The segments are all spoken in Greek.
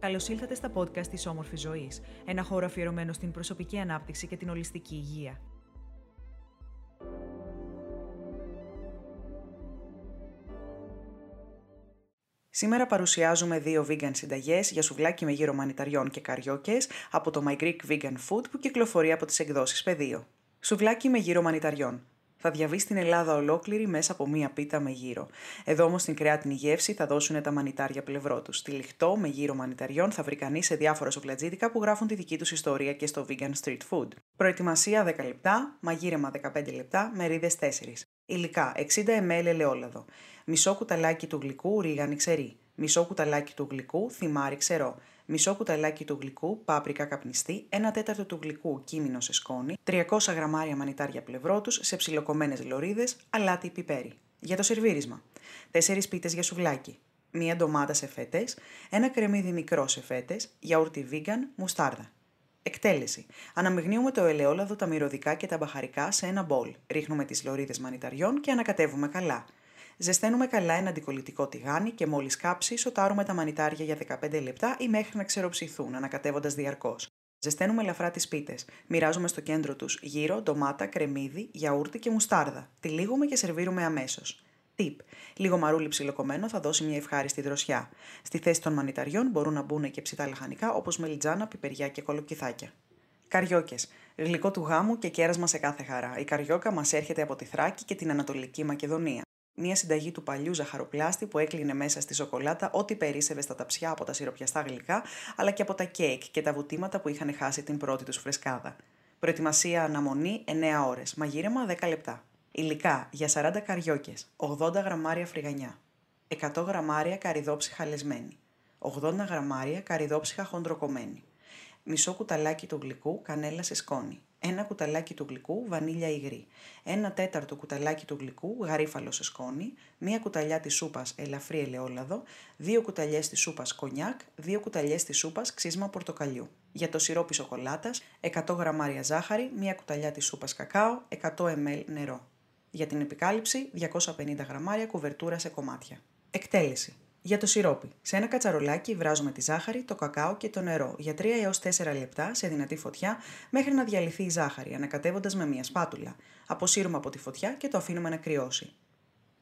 Καλώς ήλθατε στα podcast της Όμορφη Ζωής, ένα χώρο αφιερωμένο στην προσωπική ανάπτυξη και την ολιστική υγεία. Σήμερα παρουσιάζουμε δύο vegan συνταγές για σουβλάκι με γύρο μανιταριών και καριόκες από το My Greek Vegan Food που κυκλοφορεί από τις εκδόσεις Πεδίο. Σουβλάκι με γύρο μανιταριών θα διαβείς στην Ελλάδα ολόκληρη μέσα από μία πίτα με γύρο. Εδώ όμως στην κρεάτινη γεύση θα δώσουν τα μανιτάρια πλευρό τους. Στη λιχτό με γύρο μανιταριών θα βρει κανείς σε διάφορα σοκλατζίδικα που γράφουν τη δική τους ιστορία και στο vegan street food. Προετοιμασία 10 λεπτά, μαγείρεμα 15 λεπτά, μερίδες 4. Υλικά 60 ml ελαιόλαδο. Μισό κουταλάκι του γλυκού ρίγανη ξερή. Μισό κουταλάκι του γλυκού θυμάρι ξερό μισό κουταλάκι του γλυκού, πάπρικα καπνιστή, ένα τέταρτο του γλυκού κίμινο σε σκόνη, 300 γραμμάρια μανιτάρια πλευρό τους σε ψιλοκομμένες λωρίδες, αλάτι πιπέρι. Για το σερβίρισμα. 4 πίτες για σουβλάκι, μία ντομάτα σε φέτες, ένα κρεμμύδι μικρό σε φέτες, γιαούρτι vegan, μουστάρδα. Εκτέλεση. Αναμειγνύουμε το ελαιόλαδο, τα μυρωδικά και τα μπαχαρικά σε ένα μπολ. Ρίχνουμε τις λωρίδες μανιταριών και ανακατεύουμε καλά. Ζεσταίνουμε καλά ένα αντικολλητικό τηγάνι και μόλις κάψει, σοτάρουμε τα μανιτάρια για 15 λεπτά ή μέχρι να ξεροψηθούν, ανακατεύοντας διαρκώς. Ζεσταίνουμε ελαφρά τις πίτες. Μοιράζουμε στο κέντρο τους γύρο, ντομάτα, κρεμμύδι, γιαούρτι και μουστάρδα. Τυλίγουμε και σερβίρουμε αμέσως. Tip. Λίγο μαρούλι ψιλοκομμένο θα δώσει μια ευχάριστη δροσιά. Στη θέση των μανιταριών μπορούν να μπουν και ψητά λαχανικά όπως μελιτζάνα, πιπεριά και κολοκυθάκια. Καριόκες. Γλυκό του γάμου και κέρασμα σε κάθε χαρά. Η καριόκα μας έρχεται από τη Θράκη και την Ανατολική Μακεδονία μια συνταγή του παλιού ζαχαροπλάστη που έκλεινε μέσα στη σοκολάτα ό,τι περίσευε στα ταψιά από τα σιροπιαστά γλυκά, αλλά και από τα κέικ και τα βουτήματα που είχαν χάσει την πρώτη τους φρεσκάδα. Προετοιμασία αναμονή 9 ώρες. Μαγείρεμα 10 λεπτά. Υλικά για 40 καριόκες, 80 γραμμάρια φρυγανιά, 100 γραμμάρια καριδόψυχα λεσμένη, 80 γραμμάρια καριδόψυχα χοντροκομμένη, μισό κουταλάκι του γλυκού κανέλα σε σκόνη, ένα κουταλάκι του γλυκού βανίλια υγρή, ένα τέταρτο κουταλάκι του γλυκού γαρίφαλο σε σκόνη, μία κουταλιά της σούπας ελαφρύ ελαιόλαδο, δύο κουταλιές της σούπας κονιάκ, δύο κουταλιές της σούπας ξύσμα πορτοκαλιού. Για το σιρόπι σοκολάτας, 100 γραμμάρια ζάχαρη, μία κουταλιά της σούπας κακάο, 100 ml νερό. Για την επικάλυψη, 250 γραμμάρια κουβερτούρα σε κομμάτια. Εκτέλεση. Για το σιρόπι. Σε ένα κατσαρολάκι βράζουμε τη ζάχαρη, το κακάο και το νερό για 3 έως 4 λεπτά σε δυνατή φωτιά μέχρι να διαλυθεί η ζάχαρη, ανακατεύοντας με μία σπάτουλα. Αποσύρουμε από τη φωτιά και το αφήνουμε να κρυώσει.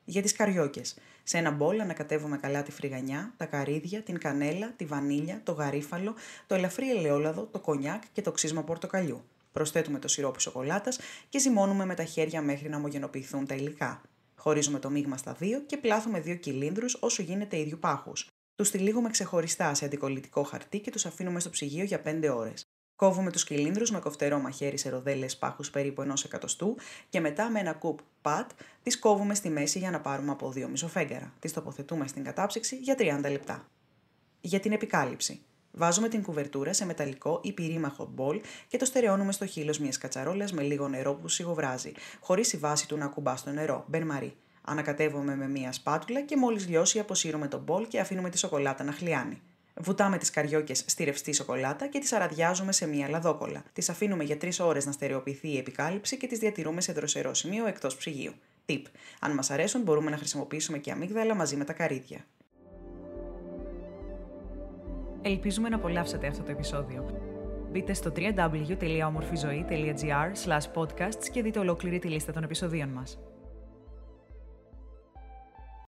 Για τις καριόκες. Σε ένα μπολ ανακατεύουμε καλά τη φρυγανιά, τα καρύδια, την κανέλα, τη βανίλια, το γαρίφαλο, το ελαφρύ ελαιόλαδο, το κονιάκ και το ξύσμα πορτοκαλιού. Προσθέτουμε το σιρόπι σοκολάτας και ζυμώνουμε με τα χέρια μέχρι να ομογενοποιηθούν τα υλικά. Χωρίζουμε το μείγμα στα δύο και πλάθουμε δύο κυλίνδρους όσο γίνεται ίδιου πάχους. Τους τυλίγουμε ξεχωριστά σε αντικολλητικό χαρτί και τους αφήνουμε στο ψυγείο για 5 ώρες. Κόβουμε τους κυλίνδρους με κοφτερό μαχαίρι σε ροδέλες πάχους περίπου ενός εκατοστού και μετά με ένα κουπ πατ τις κόβουμε στη μέση για να πάρουμε από δύο μισοφέγγαρα. Τις τοποθετούμε στην κατάψυξη για 30 λεπτά. Για την επικάλυψη. Βάζουμε την κουβερτούρα σε μεταλλικό ή πυρήμαχο μπολ και το στερεώνουμε στο χείλος μιας κατσαρόλας με λίγο νερό που σιγοβράζει, χωρίς η βάση του να κουμπά στο νερό. Μπεν Ανακατεύουμε με μία σπάτουλα και μόλις λιώσει αποσύρουμε το μπολ και αφήνουμε τη σοκολάτα να χλιάνει. Βουτάμε τις καριόκες στη ρευστή σοκολάτα και τις αραδιάζουμε σε μία λαδόκολα. Τις αφήνουμε για 3 ώρες να στερεοποιηθεί η επικάλυψη και τις διατηρούμε σε δροσερό σημείο εκτός ψυγείου. Tip. Αν μας αρέσουν, μπορούμε να χρησιμοποιήσουμε και αμύγδαλα μαζί με τα καρύδια. Ελπίζουμε να απολαύσατε αυτό το επεισόδιο. Μπείτε στο www.omorfizoe.gr podcasts και δείτε ολόκληρη τη λίστα των επεισοδίων μας.